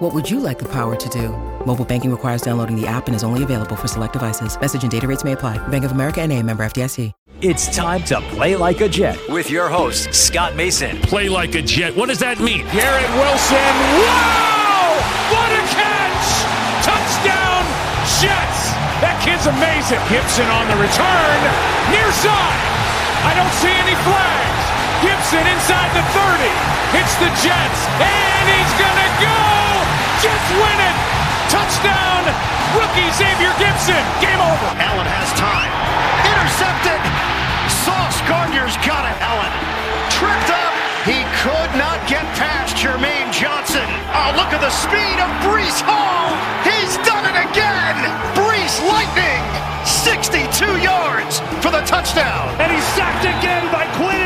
What would you like the power to do? Mobile banking requires downloading the app and is only available for select devices. Message and data rates may apply. Bank of America and a member FDIC. It's time to play like a Jet with your host, Scott Mason. Play like a Jet. What does that mean? Garrett Wilson. Wow! What a catch! Touchdown, Jets! That kid's amazing. Gipson on the return. Near side. I don't see any flags. Gipson inside the 30. Hits the Jets. And he's going to go! Jets win it! Touchdown! Rookie Xavier Gipson. Game over. Allen has time. Intercepted. Sauce Gardner's got it. Allen tripped up. He could not get past Jermaine Johnson. Oh, look at the speed of Breece Hall. He's done it again. Breece Lightning. 62 yards for the touchdown. And he's sacked again by Williams.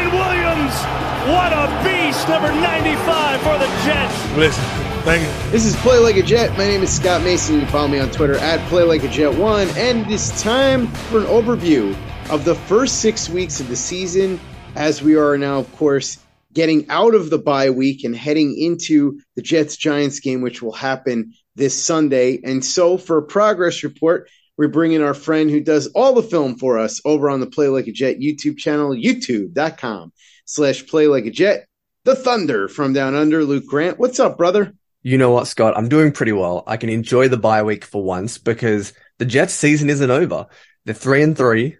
What a beast, number 95 for the Jets. Listen, thank you. This is Play Like a Jet. My name is Scott Mason. You can follow me on Twitter at Play Like a Jet One, and it is time for an overview of the first six weeks of the season, as we are now, of course, getting out of the bye week and heading into the Jets Giants game, which will happen this Sunday. And so, for a progress report, we're bringing our friend who does all the film for us over on the Play Like a Jet YouTube channel, youtube.com slash Play Like a Jet. The Thunder from Down Under, Luke Grant. What's up, brother? You know what, Scott? I'm doing pretty well. I can enjoy the bye week for once because the Jets season isn't over. They're three and three.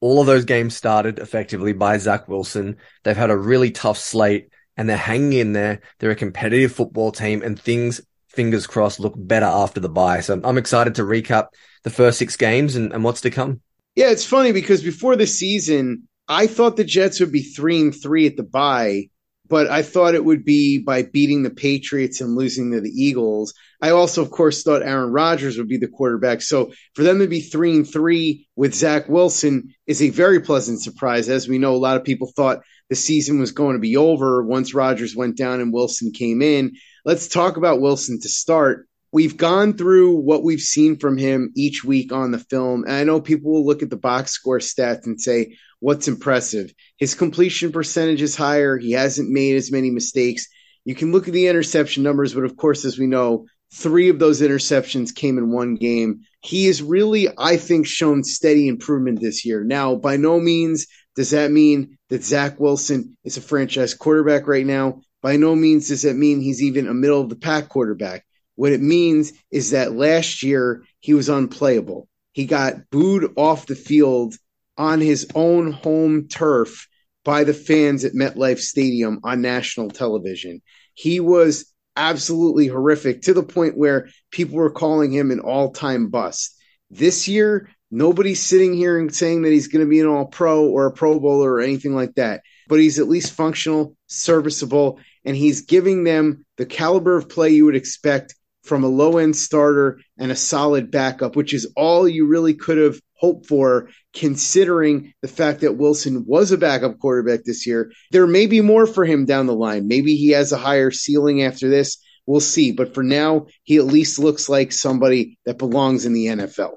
All of those games started effectively by Zach Wilson. They've had a really tough slate and they're hanging in there. They're a competitive football team and things, fingers crossed, look better after the bye. So I'm excited to recap the first six games and, and what's to come. Yeah, it's funny because before the season, I thought the Jets would be three and three at the bye, but I thought it would be by beating the Patriots and losing to the Eagles. I also, of course, thought Aaron Rodgers would be the quarterback. So for them to be three and three with Zach Wilson is a very pleasant surprise. As we know, a lot of people thought the season was going to be over once Rodgers went down and Wilson came in. Let's talk about Wilson to start. We've gone through what we've seen from him each week on the film. And I know people will look at the box score stats and say, what's impressive? His completion percentage is higher. He hasn't made as many mistakes. You can look at the interception numbers, but of course, as we know, three of those interceptions came in one game. He has really, I think, shown steady improvement this year. Now, by no means does that mean that Zach Wilson is a franchise quarterback right now. By no means does that mean he's even a middle of the pack quarterback. What it means is that last year he was unplayable. He got booed off the field on his own home turf by the fans at MetLife Stadium on national television. He was absolutely horrific to the point where people were calling him an all time bust. This year, nobody's sitting here and saying that he's going to be an all pro or a pro bowler or anything like that, but he's at least functional, serviceable, and he's giving them the caliber of play you would expect from a low end starter and a solid backup, which is all you really could have hoped for, considering the fact that Wilson was a backup quarterback this year. There may be more for him down the line. Maybe he has a higher ceiling after this. We'll see. But for now, he at least looks like somebody that belongs in the NFL.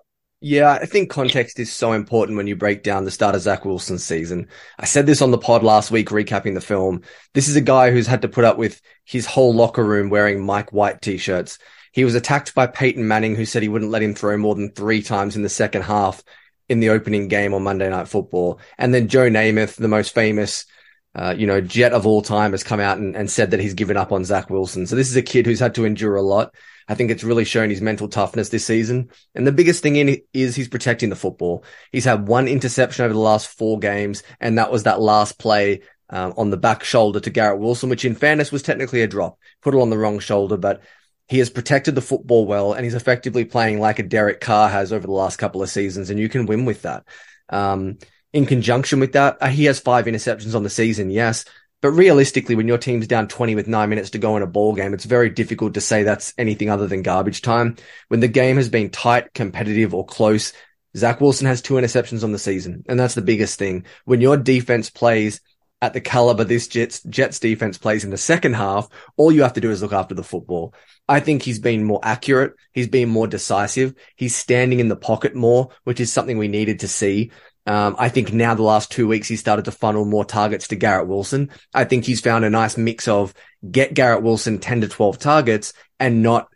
Yeah, I think context is so important when you break down the start of Zach Wilson's season. I said this on the pod last week, recapping the film. This is a guy who's had to put up with his whole locker room wearing Mike White t-shirts. He was attacked by Peyton Manning, who said he wouldn't let him throw more than three times in the second half in the opening game on Monday Night Football. And then Joe Namath, the most famous, uh, you know, jet of all time has come out and, and said that he's given up on Zach Wilson. So this is a kid who's had to endure a lot. I think it's really shown his mental toughness this season. And the biggest thing in is he's protecting the football. He's had one interception over the last four games, and that was that last play um, on the back shoulder to Garrett Wilson, which in fairness was technically a drop. Put it on the wrong shoulder, but he has protected the football well, and he's effectively playing like a Derek Carr has over the last couple of seasons, and you can win with that. Um, in conjunction with that, uh, he has five interceptions on the season, yes, but realistically, when your team's down 20 with nine minutes to go in a ball game, it's very difficult to say that's anything other than garbage time. When the game has been tight, competitive, or close, Zach Wilson has two interceptions on the season. And that's the biggest thing. When your defense plays at the caliber this Jets, Jets defense plays in the second half, all you have to do is look after the football. I think he's been more accurate. He's been more decisive. He's standing in the pocket more, which is something we needed to see. Um, I think now the last two weeks he started to funnel more targets to Garrett Wilson. I think he's found a nice mix of get Garrett Wilson 10 to 12 targets and not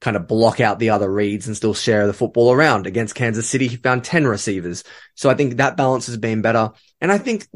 kind of block out the other reads and still share the football around. Against Kansas City, he found 10 receivers. So I think that balance has been better. And I think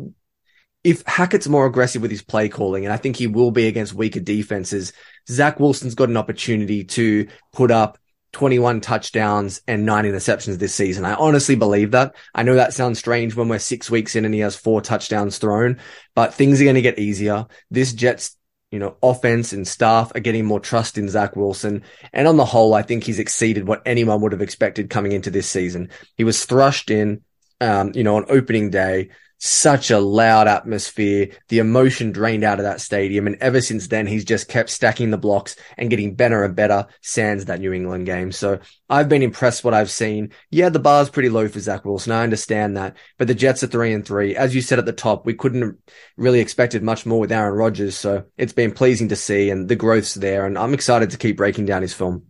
if Hackett's more aggressive with his play calling, and I think he will be against weaker defenses, Zach Wilson's got an opportunity to put up 21 touchdowns and nine interceptions this season. I honestly believe that. I know that sounds strange when we're six weeks in and he has four touchdowns thrown, but things are going to get easier. This Jets, you know, offense and staff are getting more trust in Zach Wilson. And on the whole, I think he's exceeded what anyone would have expected coming into this season. He was thrushed in, um, you know, on opening day such a loud atmosphere, the emotion drained out of that stadium. And ever since then, he's just kept stacking the blocks and getting better and better sans that New England game. So I've been impressed what I've seen. Yeah, the bar's pretty low for Zach Wilson. I understand that, but the Jets are three and three. As you said at the top, we couldn't really expected much more with Aaron Rodgers. So it's been pleasing to see and the growth's there. And I'm excited to keep breaking down his film.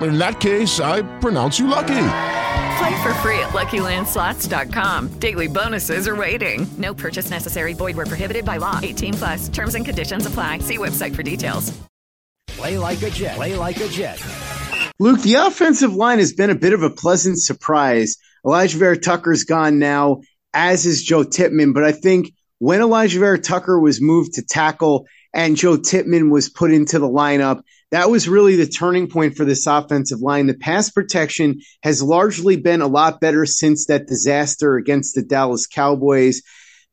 In that case, I pronounce you lucky. Play for free at LuckyLandSlots.com. Daily bonuses are waiting. No purchase necessary. Void where prohibited by law. 18 plus. Terms and conditions apply. See website for details. Play like a Jet. Play like a Jet. Luke, the offensive line has been a bit of a pleasant surprise. Alijah Vera-Tucker's gone now, as is Joe Tippmann. But I think when Alijah Vera-Tucker was moved to tackle and Joe Tippmann was put into the lineup, that was really the turning point for this offensive line. The pass protection has largely been a lot better since that disaster against the Dallas Cowboys.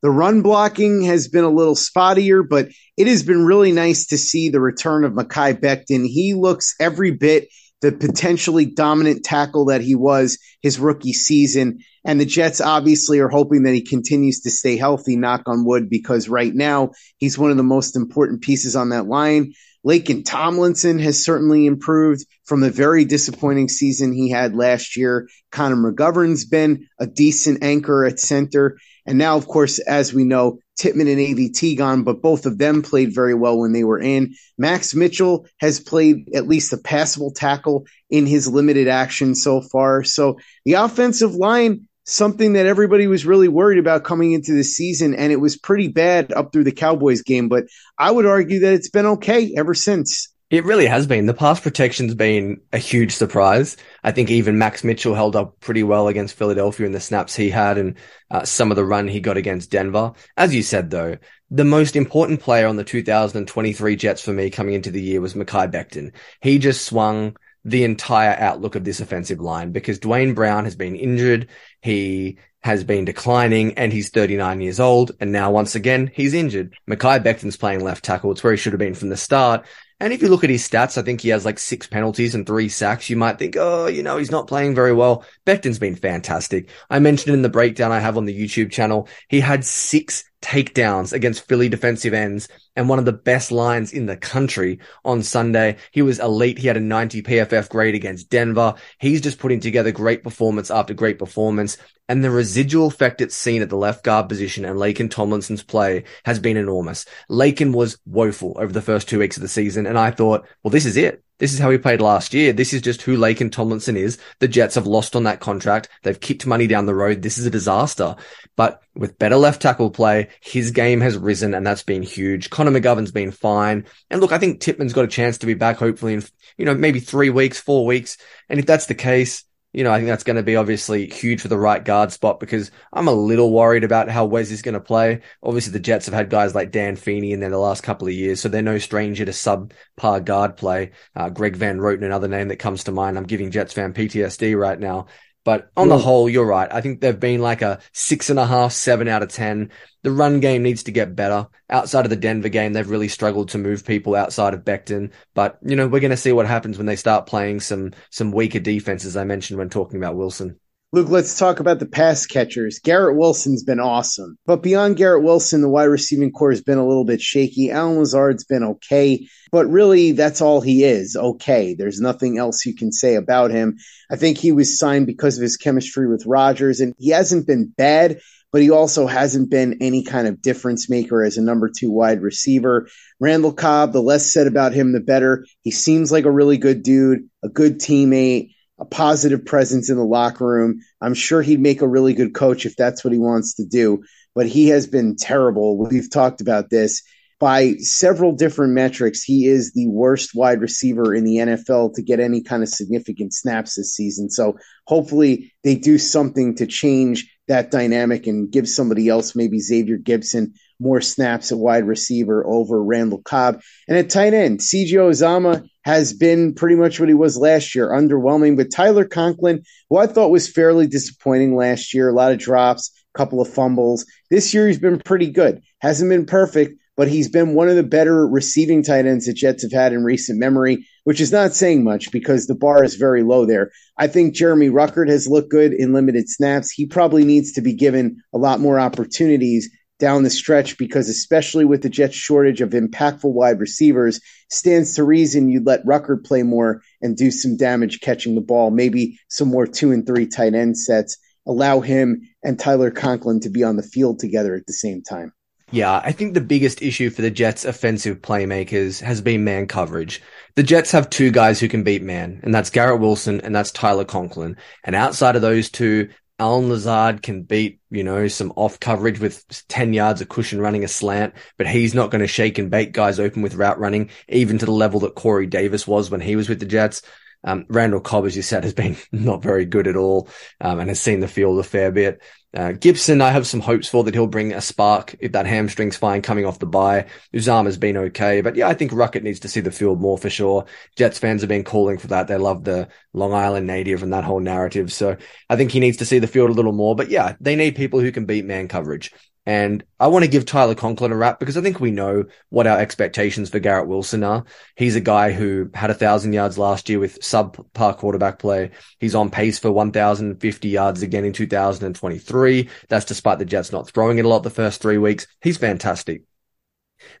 The run blocking has been a little spottier, but it has been really nice to see the return of Mekhi Becton. He looks every bit the potentially dominant tackle that he was his rookie season. And the Jets obviously are hoping that he continues to stay healthy, knock on wood, because right now he's one of the most important pieces on that line. Laken Tomlinson has certainly improved from the very disappointing season he had last year. Connor McGovern's been a decent anchor at center. And now, of course, as we know, Tippmann and AVT gone, but both of them played very well when they were in. Max Mitchell has played at least a passable tackle in his limited action so far. So the offensive line, something that everybody was really worried about coming into the season, and it was pretty bad up through the Cowboys game, but I would argue that it's been okay ever since. It really has been. The pass protection's been a huge surprise. I think even Max Mitchell held up pretty well against Philadelphia in the snaps he had and uh, some of the run he got against Denver. As you said, though, the most important player on the 2023 Jets for me coming into the year was Mekhi Becton. He just swung the entire outlook of this offensive line because Duane Brown has been injured. He has been declining and he's 39 years old. And now once again, he's injured. Mekhi Becton's playing left tackle. It's where he should have been from the start. And if you look at his stats, I think he has like six penalties and three sacks. You might think, oh, you know, he's not playing very well. Becton's been fantastic. I mentioned in the breakdown I have on the YouTube channel, he had six takedowns against Philly defensive ends and one of the best lines in the country on Sunday. He was elite. He had a 90 PFF grade against Denver. He's just putting together great performance after great performance. And the residual effect it's seen at the left guard position and Laken Tomlinson's play has been enormous. Laken was woeful over the first two weeks of the season. And I thought, well, this is it. This is how he played last year. This is just who Laken Tomlinson is. The Jets have lost on that contract. They've kicked money down the road. This is a disaster. But with better left tackle play, his game has risen and that's been huge. Connor McGovern's been fine. And look, I think Tippmann's got a chance to be back hopefully in, you know, maybe three weeks, four weeks. And if that's the case, you know, I think that's going to be obviously huge for the right guard spot because I'm a little worried about how Wes is going to play. Obviously, the Jets have had guys like Dan Feeney in there the last couple of years, so they're no stranger to subpar guard play. Uh, Greg Van Roten, another name that comes to mind. I'm giving Jets fan PTSD right now. But on the whole, you're right. I think they've been like a six and a half, seven out of 10. The run game needs to get better. Outside of the Denver game, they've really struggled to move people outside of Becton. But, you know, we're going to see what happens when they start playing some, some weaker defenses I mentioned when talking about Wilson. Luke, let's talk about the pass catchers. Garrett Wilson's been awesome. But beyond Garrett Wilson, the wide receiving core has been a little bit shaky. Allen Lazard's been okay, but really that's all he is. Okay. There's nothing else you can say about him. I think he was signed because of his chemistry with Rodgers and he hasn't been bad, but he also hasn't been any kind of difference maker as a number two wide receiver. Randall Cobb, the less said about him, the better. He seems like a really good dude, a good teammate a positive presence in the locker room. I'm sure he'd make a really good coach if that's what he wants to do, but he has been terrible. We've talked about this by several different metrics. He is the worst wide receiver in the NFL to get any kind of significant snaps this season. So hopefully they do something to change that dynamic and give somebody else, maybe Xavier Gipson, more snaps at wide receiver over Randall Cobb. And at tight end, CJ Uzomah has been pretty much what he was last year, underwhelming. But Tyler Conklin, who I thought was fairly disappointing last year, a lot of drops, a couple of fumbles. This year he's been pretty good. Hasn't been perfect, but he's been one of the better receiving tight ends that Jets have had in recent memory, which is not saying much because the bar is very low there. I think Jeremy Ruckert has looked good in limited snaps. He probably needs to be given a lot more opportunities down the stretch because especially with the Jets shortage of impactful wide receivers, stands to reason you'd let Ruckert play more and do some damage catching the ball, maybe some more two and three tight end sets, allow him and Tyler Conklin to be on the field together at the same time. Yeah, I think the biggest issue for the Jets offensive playmakers has been man coverage. The Jets have two guys who can beat man, and that's Garrett Wilson and that's Tyler Conklin. And outside of those two, Allen Lazard can beat, you know, some off coverage with 10 yards of cushion running a slant, but he's not going to shake and bake guys open with route running, even to the level that Corey Davis was when he was with the Jets. Um, Randall Cobb, as you said, has been not very good at all, um, and has seen the field a fair bit. Uh, Gipson, I have some hopes for that he'll bring a spark if that hamstring's fine coming off the bye. Uzomah's been okay, but yeah, I think Ruckert needs to see the field more for sure. Jets fans have been calling for that. They love the Long Island native and that whole narrative. So I think he needs to see the field a little more, but yeah, they need people who can beat man coverage. And I want to give Tyler Conklin a rap because I think we know what our expectations for Garrett Wilson are. He's a guy who had a thousand yards last year with subpar quarterback play. He's on pace for 1,050 yards again in 2023. That's despite the Jets not throwing it a lot the first three weeks. He's fantastic.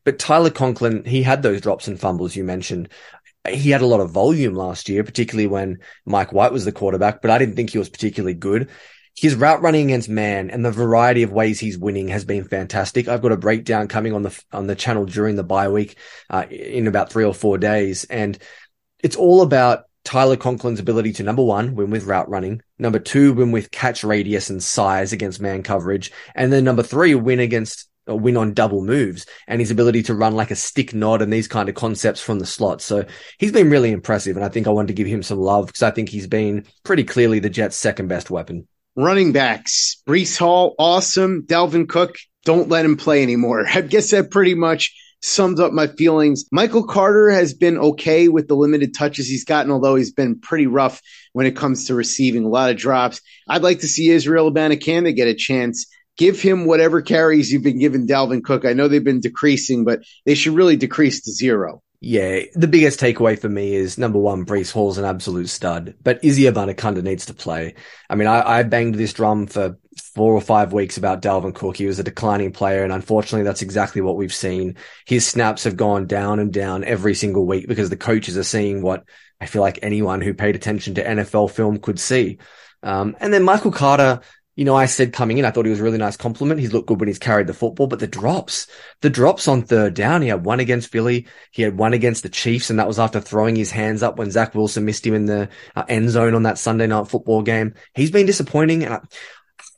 But Tyler Conklin, he had those drops and fumbles you mentioned. He had a lot of volume last year, particularly when Mike White was the quarterback, but I didn't think he was particularly good his route running against man and the variety of ways he's winning has been fantastic. I've got a breakdown coming on the on the channel during the bye week uh, in about three or four days, and it's all about Tyler Conklin's ability to number one win with route running, number two win with catch radius and size against man coverage, and then number three win against win on double moves and his ability to run like a stick nod and these kind of concepts from the slot. So he's been really impressive. And I think I wanted to give him some love because I think he's been pretty clearly the Jets' second best weapon. Running backs, Breece Hall, awesome. Dalvin Cook, don't let him play anymore. I guess that pretty much sums up my feelings. Michael Carter has been okay with the limited touches he's gotten, although he's been pretty rough when it comes to receiving a lot of drops. I'd like to see Israel Abanikanda get a chance. Give him whatever carries you've been giving Dalvin Cook. I know they've been decreasing, but they should really decrease to zero. Yeah, the biggest takeaway for me is number one, Breece Hall's an absolute stud, but Izzy Abanikanda needs to play. I mean, I, I banged this drum for four or five weeks about Dalvin Cook. He was a declining player, and unfortunately, that's exactly what we've seen. His snaps have gone down and down every single week because the coaches are seeing what I feel like anyone who paid attention to NFL film could see. Um, and then Michael Carter, you know, I said coming in, I thought he was a really nice compliment. He's looked good when he's carried the football, but the drops, the drops on third down, he had one against Philly. He had one against the Chiefs, and that was after throwing his hands up when Zach Wilson missed him in the uh, end zone on that Sunday night football game. He's been disappointing and I,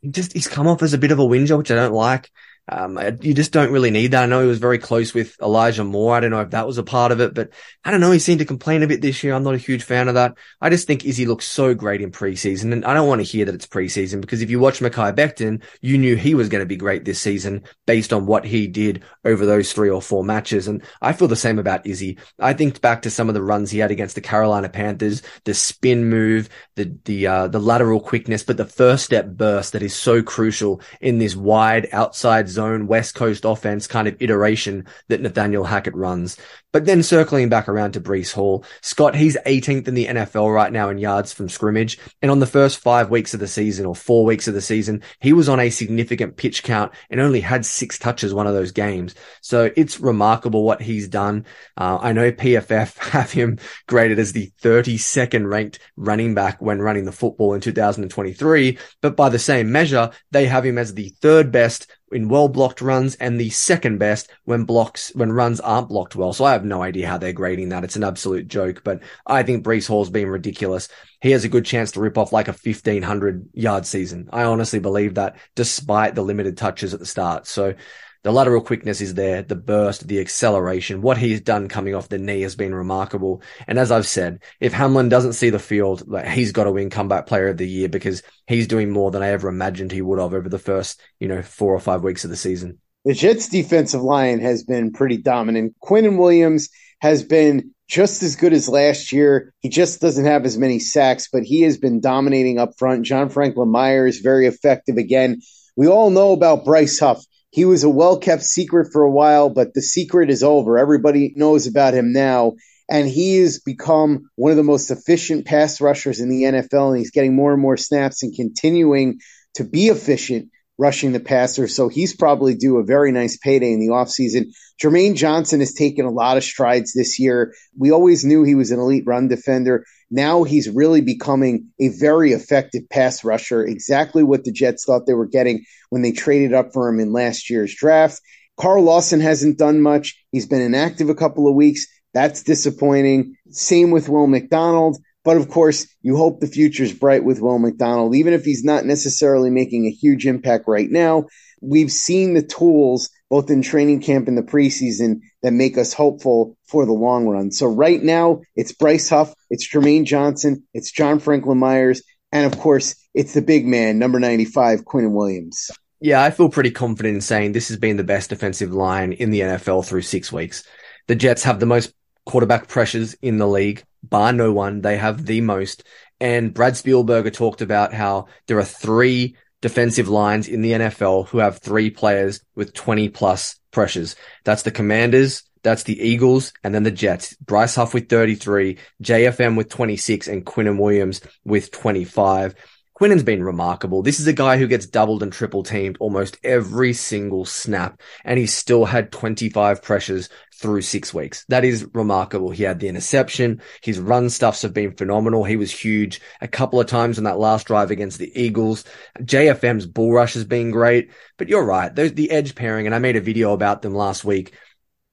just, he's come off as a bit of a whinger, which I don't like. Um, you just don't really need that. I know he was very close with Elijah Moore. I don't know if that was a part of it, but I don't know. He seemed to complain a bit this year. I'm not a huge fan of that. I just think Izzy looks so great in preseason. And I don't want to hear that it's preseason because if you watch Mekhi Becton, you knew he was going to be great this season based on what he did over those three or four matches. And I feel the same about Izzy. I think back to some of the runs he had against the Carolina Panthers, the spin move, the, the, uh, the lateral quickness, but the first step burst that is so crucial in this wide outside zone West Coast offense kind of iteration that Nathaniel Hackett runs. But then circling back around to Breece Hall, Scott, he's 18th in the NFL right now in yards from scrimmage. And on the first five weeks of the season or four weeks of the season, he was on a significant pitch count and only had six touches one of those games. So it's remarkable what he's done. Uh, I know PFF have him graded as the 32nd ranked running back when running the football in 2023. But by the same measure, they have him as the third best in well blocked runs and the second best when blocks, when runs aren't blocked well. So I have no idea how they're grading that. It's an absolute joke, but I think Breece Hall's been ridiculous. He has a good chance to rip off like a 1500 yard season. I honestly believe that despite the limited touches at the start. So the lateral quickness is there, the burst, the acceleration. What he's done coming off the knee has been remarkable. And as I've said, if Hamlin doesn't see the field, like, he's got to win comeback player of the year because he's doing more than I ever imagined he would have over the first, you know, four or five weeks of the season. The Jets defensive line has been pretty dominant. Quinnen Williams has been just as good as last year. He just doesn't have as many sacks, but he has been dominating up front. John Franklin Myers, very effective again. We all know about Bryce Huff. He was a well kept secret for a while, but the secret is over. Everybody knows about him now. And he has become one of the most efficient pass rushers in the NFL. And he's getting more and more snaps and continuing to be efficient rushing the passer. So he's probably due a very nice payday in the offseason. Jermaine Johnson has taken a lot of strides this year. We always knew he was an elite run defender. Now he's really becoming a very effective pass rusher, exactly what the Jets thought they were getting when they traded up for him in last year's draft. Carl Lawson hasn't done much. He's been inactive a couple of weeks. That's disappointing. Same with Will McDonald. But of course, you hope the future is bright with Will McDonald, even if he's not necessarily making a huge impact right now. We've seen the tools both in training camp and the preseason that make us hopeful for the long run. So right now, it's Bryce Huff, it's Jermaine Johnson, it's John Franklin Myers, and of course, it's the big man, number 95, Quinnen Williams. Yeah, I feel pretty confident in saying this has been the best defensive line in the NFL through six weeks. The Jets have the most quarterback pressures in the league, bar no one. They have the most. And Brad Spielberger talked about how there are three defensive lines in the NFL who have three players with 20 plus pressures. That's the Commanders, that's the Eagles, and then the Jets. Bryce Huff with 33, JFM with 26, and Quinnen Williams with 25. Quinnen's been remarkable. This is a guy who gets doubled and triple teamed almost every single snap, and he still had 25 pressures through six weeks. That is remarkable. He had the interception. His run stuffs have been phenomenal. He was huge a couple of times in that last drive against the Eagles. JFM's bull rush has been great, but you're right. Those, the edge pairing, and I made a video about them last week.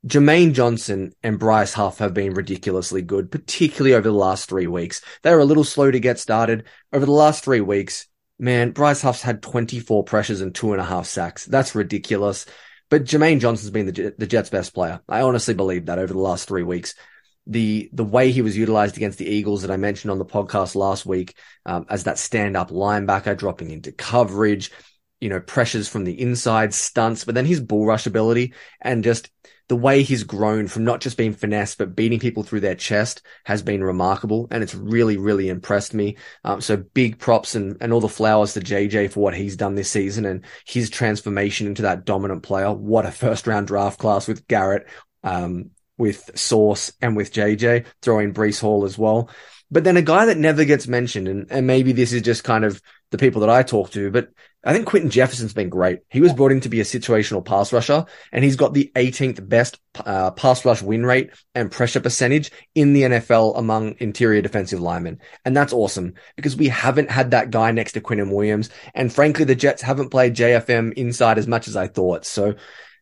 Jermaine Johnson and Bryce Huff have been ridiculously good, particularly over the last three weeks. They were a little slow to get started. Over the last three weeks, man, Bryce Huff's had 24 pressures and two and a half sacks. That's ridiculous. But Jermaine Johnson's been the, the Jets' best player. I honestly believe that over the last three weeks. The the way he was utilized against the Eagles that I mentioned on the podcast last week um, as that stand up linebacker dropping into coverage, you know, pressures from the inside, stunts, but then his bull rush ability and just the way he's grown from not just being finesse, but beating people through their chest has been remarkable. And it's really, really impressed me. Um, so big props and, and all the flowers to JJ for what he's done this season and his transformation into that dominant player. What a first round draft class with Garrett, um, with Sauce and with JJ, throwing Breece Hall as well. But then a guy that never gets mentioned, and, and maybe this is just kind of the people that I talk to, but I think Quinton Jefferson's been great. He was brought in to be a situational pass rusher, and he's got the 18th best uh, pass rush win rate and pressure percentage in the NFL among interior defensive linemen. And that's awesome because we haven't had that guy next to Quinnen Williams. And frankly, the Jets haven't played JFM inside as much as I thought. So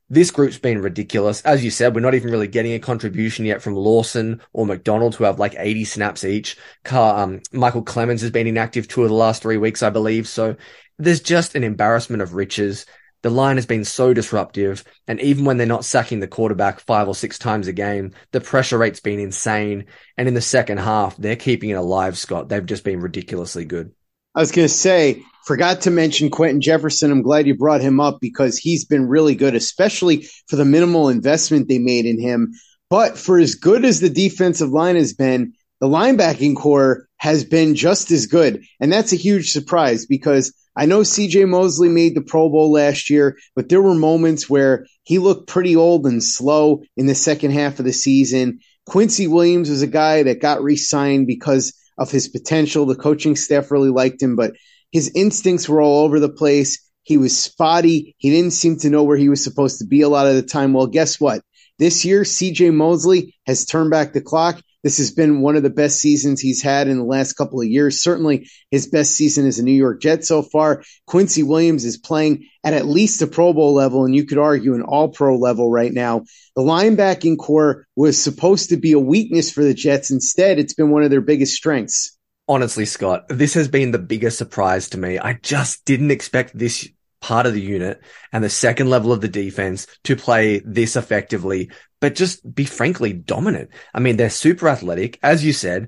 this group's been ridiculous. As you said, we're not even really getting a contribution yet from Lawson or McDonald, who have like 80 snaps each. Car, um, Micheal Clemons has been inactive two of the last three weeks, I believe. So there's just an embarrassment of riches. The line has been so disruptive. And even when they're not sacking the quarterback five or six times a game, the pressure rate's been insane. And in the second half, they're keeping it alive, Scott. They've just been ridiculously good. I was going to say, forgot to mention Quinton Jefferson. I'm glad you brought him up because he's been really good, especially for the minimal investment they made in him. But for as good as the defensive line has been, the linebacking core has been just as good. And that's a huge surprise because I know CJ Mosley made the Pro Bowl last year, but there were moments where he looked pretty old and slow in the second half of the season. Quincy Williams was a guy that got re signed because of his potential. The coaching staff really liked him, but his instincts were all over the place. He was spotty. He didn't seem to know where he was supposed to be a lot of the time. Well, guess what? This year, CJ Mosley has turned back the clock. This has been one of the best seasons he's had in the last couple of years. Certainly his best season as a New York Jet so far. Quincy Williams is playing at at least a Pro Bowl level, and you could argue an all pro level right now. The linebacking core was supposed to be a weakness for the Jets. Instead, it's been one of their biggest strengths. Honestly, Scott, this has been the biggest surprise to me. I just didn't expect this part of the unit and the second level of the defense to play this effectively, but just be frankly dominant. I mean, they're super athletic. As you said,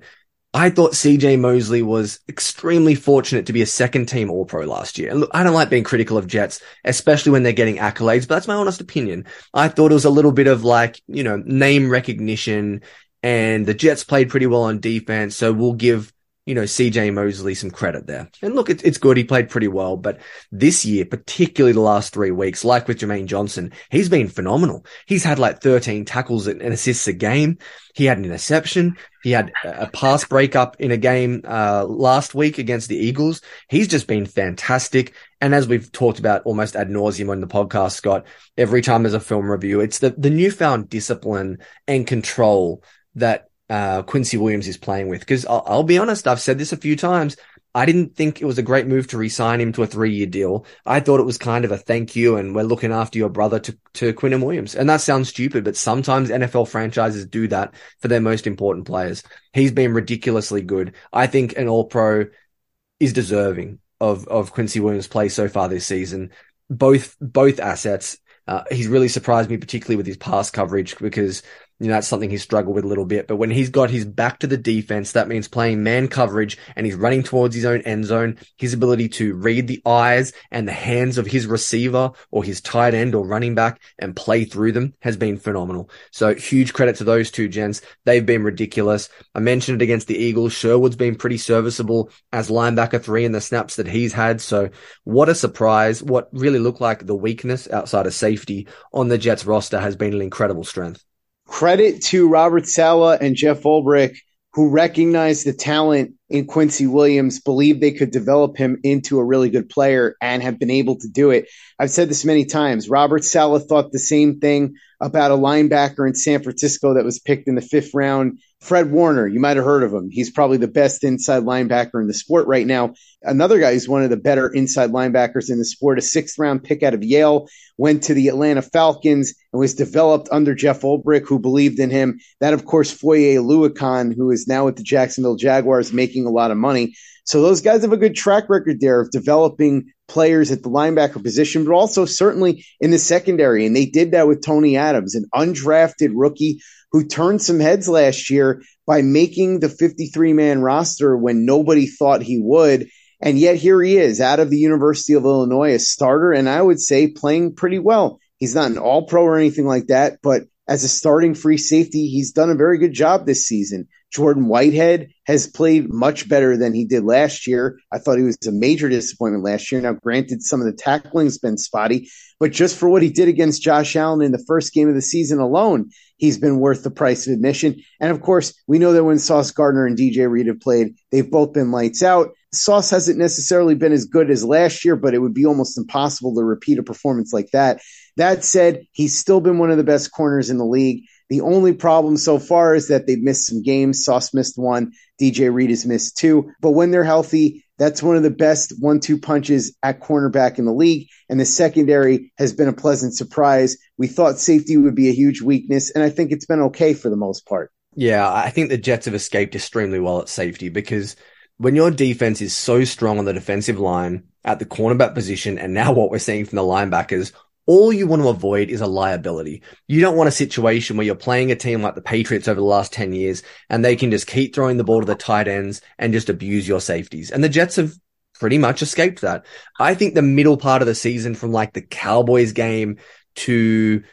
I thought CJ Mosley was extremely fortunate to be a second team All Pro last year. And look, I don't like being critical of Jets, especially when they're getting accolades, but that's my honest opinion. I thought it was a little bit of like, you know, name recognition and the Jets played pretty well on defense. So we'll give you know, CJ Mosley some credit there. And look, it, it's good. He played pretty well, but this year, particularly the last three weeks, like with Jermaine Johnson, he's been phenomenal. He's had like 13 tackles and assists a game. He had an interception. He had a pass breakup in a game, uh, last week against the Eagles. He's just been fantastic. And as we've talked about almost ad nauseum on the podcast, Scott, every time there's a film review, it's the, the newfound discipline and control that uh, Quincy Williams is playing with. Because I'll, I'll, be honest, I've said this a few times. I didn't think it was a great move to re-sign him to a three-year deal. I thought it was kind of a thank you, and we're looking after your brother to to Quinnen Williams. And that sounds stupid, but sometimes NFL franchises do that for their most important players. He's been ridiculously good. I think an All-Pro is deserving of of Quincy Williams' play so far this season. Both both assets. Uh, he's really surprised me, particularly with his pass coverage, because you know, that's something he's struggled with a little bit. But when he's got his back to the defense, that means playing man coverage and he's running towards his own end zone. His ability to read the eyes and the hands of his receiver or his tight end or running back and play through them has been phenomenal. So huge credit to those two gents. They've been ridiculous. I mentioned it against the Eagles. Sherwood's been pretty serviceable as linebacker three in the snaps that he's had. So what a surprise. What really looked like the weakness outside of safety on the Jets roster has been an incredible strength credit to Robert Saleh and Jeff Ulbrich, who recognized the talent in Quincy Williams, believed they could develop him into a really good player and have been able to do it. I've said this many times. Robert Saleh thought the same thing about a linebacker in San Francisco that was picked in the fifth round Fred Warner, you might have heard of him. He's probably the best inside linebacker in the sport right now. Another guy who's one of the better inside linebackers in the sport, a sixth round pick out of Yale, went to the Atlanta Falcons and was developed under Jeff Ulbrich, who believed in him. That, of course, Foye Oluokun, who is now with the Jacksonville Jaguars making a lot of money. So those guys have a good track record there of developing players at the linebacker position, but also certainly in the secondary. And they did that with Tony Adams, an undrafted rookie who turned some heads last year by making the 53 man roster when nobody thought he would. And yet here he is out of the University of Illinois, a starter, and I would say playing pretty well. He's not an all pro or anything like that, but as a starting free safety, he's done a very good job this season. Jordan Whitehead has played much better than he did last year. I thought he was a major disappointment last year. Now, granted, some of the tackling's been spotty, but just for what he did against Josh Allen in the first game of the season alone, he's been worth the price of admission. And of course, we know that when Sauce Gardner and DJ Reed have played, they've both been lights out. Sauce hasn't necessarily been as good as last year, but it would be almost impossible to repeat a performance like that. That said, he's still been one of the best corners in the league. The only problem so far is that they've missed some games. Sauce missed one. DJ Reed has missed two. But when they're healthy, that's one of the best one two punches at cornerback in the league. And the secondary has been a pleasant surprise. We thought safety would be a huge weakness, and I think it's been okay for the most part. Yeah, I think the Jets have escaped extremely well at safety because when your defense is so strong on the defensive line at the cornerback position, and now what we're seeing from the linebackers, all you want to avoid is a liability. You don't want a situation where you're playing a team like the Patriots over the last 10 years and they can just keep throwing the ball to the tight ends and just abuse your safeties. And the Jets have pretty much escaped that. I think the middle part of the season from like the Cowboys game to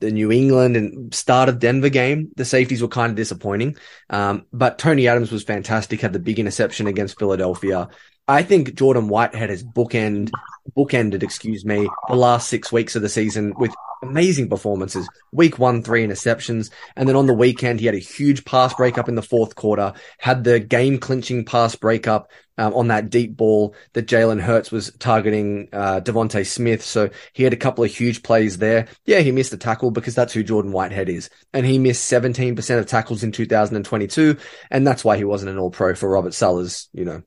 the New England and start of Denver game, the safeties were kind of disappointing. Um, but Tony Adams was fantastic, had the big interception against Philadelphia. I think Jordan Whitehead has bookend bookended, excuse me, the last six weeks of the season with amazing performances. Week one, three interceptions. And then on the weekend, he had a huge pass breakup in the fourth quarter, had the game clinching pass breakup um, on that deep ball that Jalen Hurts was targeting uh, DeVonta Smith. So he had a couple of huge plays there. Yeah, he missed a tackle because that's who Jordan Whitehead is. And he missed 17% of tackles in 2022. And that's why he wasn't an all pro for Robert Saleh's, you know,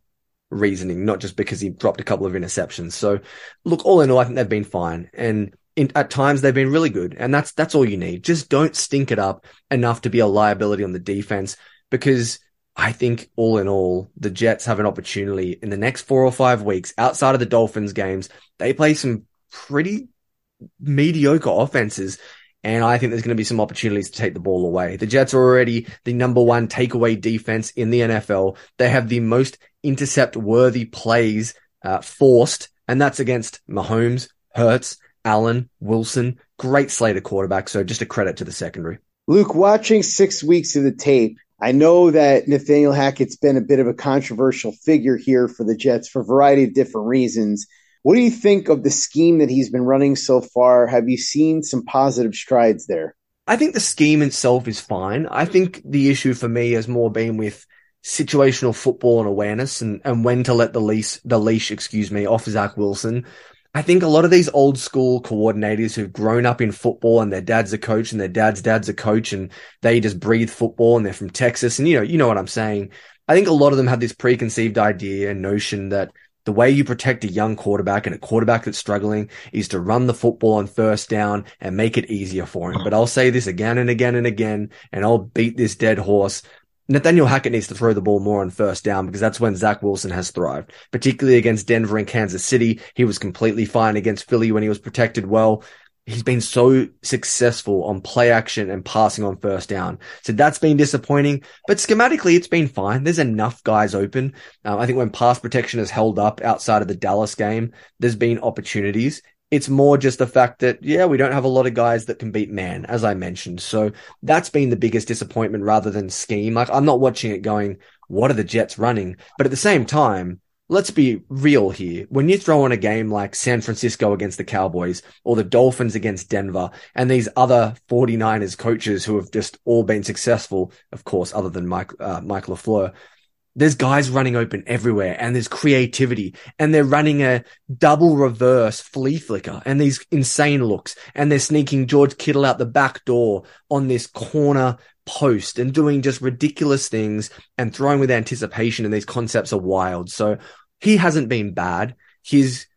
reasoning, not just because he dropped a couple of interceptions. So look, all in all, I think they've been fine. And in, at times they've been really good. And that's, that's all you need. Just don't stink it up enough to be a liability on the defense because I think all in all, the Jets have an opportunity in the next four or five weeks outside of the Dolphins games. They play some pretty mediocre offenses. And I think there's going to be some opportunities to take the ball away. The Jets are already the number one takeaway defense in the NFL. They have the most intercept worthy plays uh, forced, and that's against Mahomes, Hurts, Allen, Wilson. Great slate of quarterbacks. So just a credit to the secondary. Luke, watching six weeks of the tape, I know that Nathaniel Hackett's been a bit of a controversial figure here for the Jets for a variety of different reasons. What do you think of the scheme that he's been running so far? Have you seen some positive strides there? I think the scheme itself is fine. I think the issue for me has more been with situational football and awareness and, and when to let the leash, the leash, excuse me, off Zach Wilson. I think a lot of these old school coordinators who've grown up in football and their dad's a coach and their dad's dad's a coach and they just breathe football and they're from Texas and you know, you know what I'm saying. I think a lot of them have this preconceived idea and notion that the way you protect a young quarterback and a quarterback that's struggling is to run the football on first down and make it easier for him. But I'll say this again and again and again, and I'll beat this dead horse. Nathaniel Hackett needs to throw the ball more on first down because that's when Zach Wilson has thrived, particularly against Denver and Kansas City. He was completely fine against Philly when he was protected well. He's been so successful on play action and passing on first down. So that's been disappointing, but schematically it's been fine. There's enough guys open. Um, I think when pass protection is held up outside of the Dallas game, there's been opportunities. It's more just the fact that, yeah, we don't have a lot of guys that can beat man, as I mentioned. So that's been the biggest disappointment rather than scheme. Like I'm not watching it going, what are the Jets running? But at the same time, let's be real here. When you throw in a game like San Francisco against the Cowboys or the Dolphins against Denver and these other 49ers coaches who have just all been successful, of course, other than Mike, uh, Mike LaFleur, there's guys running open everywhere and there's creativity and they're running a double reverse flea flicker and these insane looks and they're sneaking George Kittle out the back door on this corner post and doing just ridiculous things and throwing with anticipation. And these concepts are wild. So he hasn't been bad. His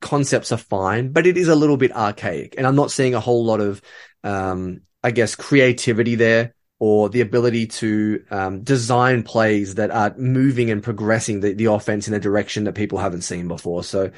concepts are fine, but it is a little bit archaic. And I'm not seeing a whole lot of, um, I guess, creativity there or the ability to um, design plays that are moving and progressing the, the offense in a direction that people haven't seen before. So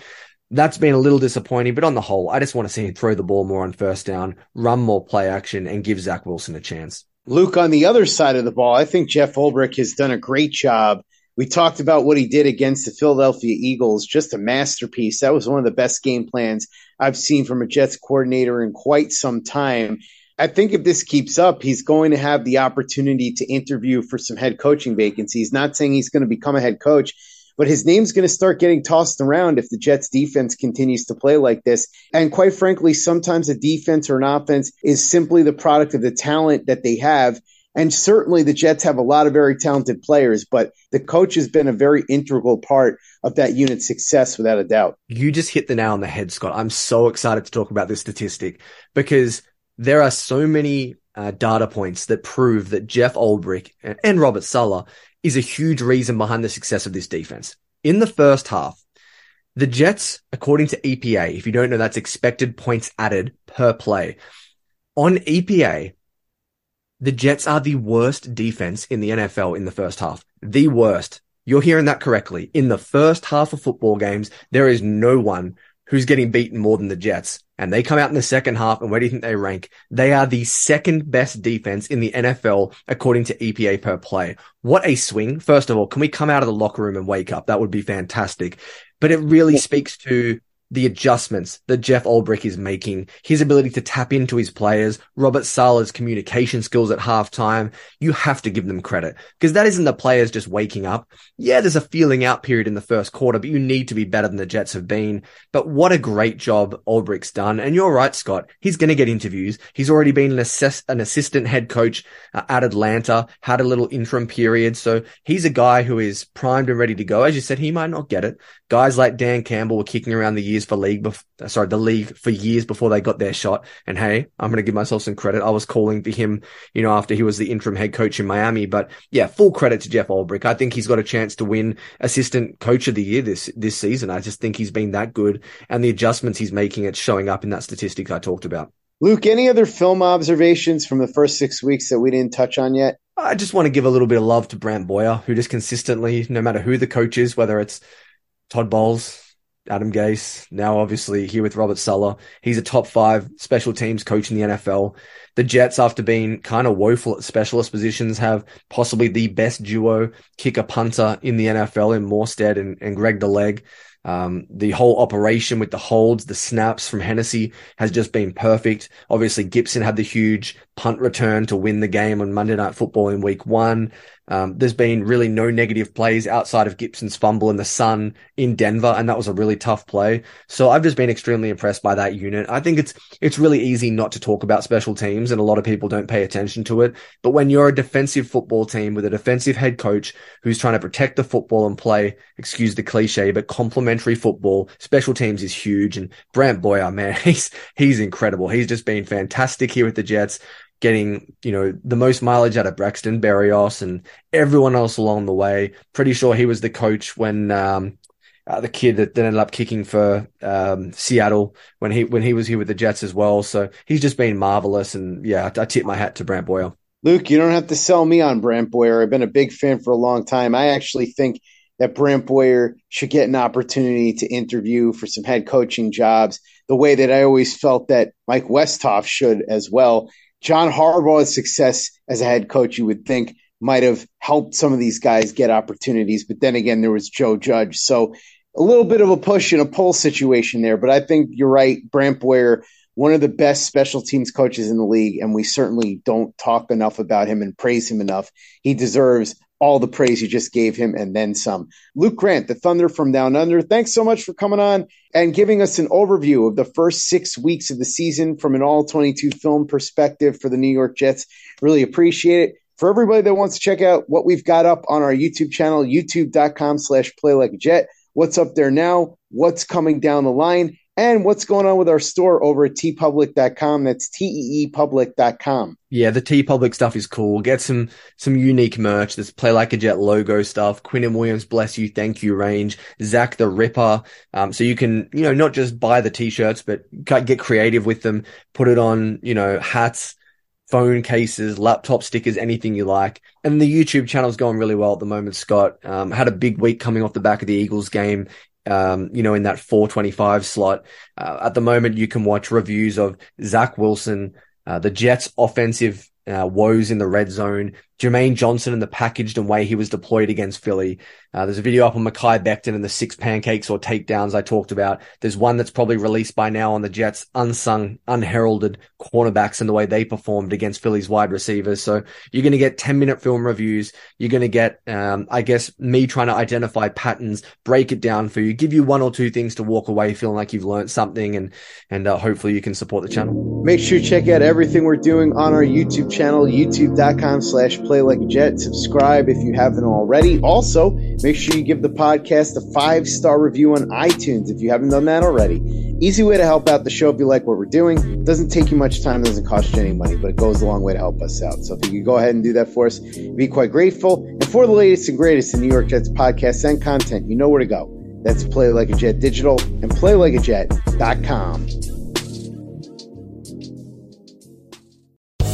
that's been a little disappointing, but on the whole, I just want to see him throw the ball more on first down, run more play action, and give Zach Wilson a chance. Luke, on the other side of the ball, I think Jeff Ulbrich has done a great job. We talked about what he did against the Philadelphia Eagles, just a masterpiece. That was one of the best game plans I've seen from a Jets coordinator in quite some time. I think if this keeps up, he's going to have the opportunity to interview for some head coaching vacancies. Not saying he's going to become a head coach, but his name's going to start getting tossed around if the Jets defense continues to play like this. And quite frankly, sometimes a defense or an offense is simply the product of the talent that they have. And certainly the Jets have a lot of very talented players, but the coach has been a very integral part of that unit's success without a doubt. You just hit the nail on the head, Scott. I'm so excited to talk about this statistic because there are so many uh, data points that prove that Jeff Ulbrich and Robert Saleh is a huge reason behind the success of this defense. In the first half, the Jets, according to EPA, if you don't know, that's expected points added per play. On EPA, the Jets are the worst defense in the NFL in the first half. The worst. You're hearing that correctly. In the first half of football games, there is no one who's getting beaten more than the Jets. And they come out in the second half, and where do you think they rank? They are the second best defense in the NFL according to EPA per play. What a swing. First of all, can we come out of the locker room and wake up? That would be fantastic. But it really speaks to the adjustments that Jeff Ulbrich is making, his ability to tap into his players, Robert Saleh's communication skills at halftime, you have to give them credit because that isn't the players just waking up. Yeah, there's a feeling out period in the first quarter, but you need to be better than the Jets have been. But what a great job Ulbrich's done. And you're right, Scott. He's going to get interviews. He's already been an, assess- an assistant head coach uh, at Atlanta, had a little interim period. So he's a guy who is primed and ready to go. As you said, he might not get it. Guys like Dan Campbell were kicking around the years for league, bef- sorry, the league for years before they got their shot. And hey, I'm going to give myself some credit. I was calling for him, you know, after he was the interim head coach in Miami. But yeah, full credit to Jeff Ulbrich. I think he's got a chance to win assistant coach of the year this, this season. I just think he's been that good and the adjustments he's making, it's showing up in that statistics I talked about. Luke, any other film observations from the first six weeks that we didn't touch on yet? I just want to give a little bit of love to Brant Boyer, who just consistently, no matter who the coach is, whether it's Todd Bowles, Adam Gase, now obviously here with Robert Saleh. He's a top five special teams coach in the NFL. The Jets, after being kind of woeful at specialist positions, have possibly the best duo kicker punter in the NFL in Morstead and, and Greg the Leg. Um, the whole operation with the holds, the snaps from Hennessy has just been perfect. Obviously, Gipson had the huge punt return to win the game on Monday Night Football in week one. Um, there's been really no negative plays outside of Gipson's fumble in the sun in Denver, and that was a really tough play. So I've just been extremely impressed by that unit. I think it's it's really easy not to talk about special teams, and a lot of people don't pay attention to it. But when you're a defensive football team with a defensive head coach who's trying to protect the football and play, excuse the cliche, but complementary football, special teams is huge. And Brant Boyer, man, he's he's incredible. He's just been fantastic here with the Jets getting, you know, the most mileage out of Braxton Berrios and everyone else along the way. Pretty sure he was the coach when, um, uh, the kid that then ended up kicking for um, Seattle when he when he was here with the Jets as well. So he's just been marvelous, and yeah, I, I tip my hat to Brant Boyer. Luke, you don't have to sell me on Brant Boyer. I've been a big fan for a long time. I actually think that Brant Boyer should get an opportunity to interview for some head coaching jobs, the way that I always felt that Mike Westhoff should as well. John Harbaugh's success as a head coach, you would think, might have helped some of these guys get opportunities. But then again, there was Joe Judge. So a little bit of a push and a pull situation there. But I think you're right. Brant Boyer, one of the best special teams coaches in the league, and we certainly don't talk enough about him and praise him enough. He deserves all the praise you just gave him and then some. Luke Grant, the Thunder from Down Under, thanks so much for coming on and giving us an overview of the first six weeks of the season from an all 22 film perspective for the New York Jets. Really appreciate it. For everybody that wants to check out what we've got up on our YouTube channel, youtube.com slash play like a jet, what's up there now, what's coming down the line, and what's going on with our store over at teepublic.com. That's teepublic.com. Yeah, the TeePublic stuff is cool. Get some some unique merch. There's Play Like a Jet logo stuff, Quinnen Williams, bless you, thank you range, Zach the Ripper. Um, so you can, you know, not just buy the t-shirts, but get creative with them, put it on, you know, hats, phone cases, laptop stickers, anything you like. And the YouTube channel's going really well at the moment, Scott. Um, had a big week coming off the back of the Eagles game. Um, you know, in that 425 slot. Uh, at the moment, you can watch reviews of Zach Wilson, uh, the Jets offensive uh, woes in the red zone, Jermaine Johnson and the packaged and way he was deployed against Philly. Uh, there's a video up on Mekhi Becton and the six pancakes or takedowns I talked about. There's one that's probably released by now on the Jets, unsung, unheralded cornerbacks and the way they performed against Philly's wide receivers. So you're going to get 10 minute film reviews. You're going to get, um, I guess, me trying to identify patterns, break it down for you, give you one or two things to walk away feeling like you've learned something and, and uh, hopefully you can support the channel. Make sure you check out everything we're doing on our YouTube channel, youtube.com slash play like a jet. Subscribe if you haven't already. Also, Make sure you give the podcast a five star review on iTunes if you haven't done that already. Easy way to help out the show if you like what we're doing. Doesn't take you much time, doesn't cost you any money, but it goes a long way to help us out. So if you could go ahead and do that for us, be quite grateful. And for the latest and greatest in New York Jets podcasts and content, you know where to go. That's Play Like a Jet Digital and PlayLikeAJet.com.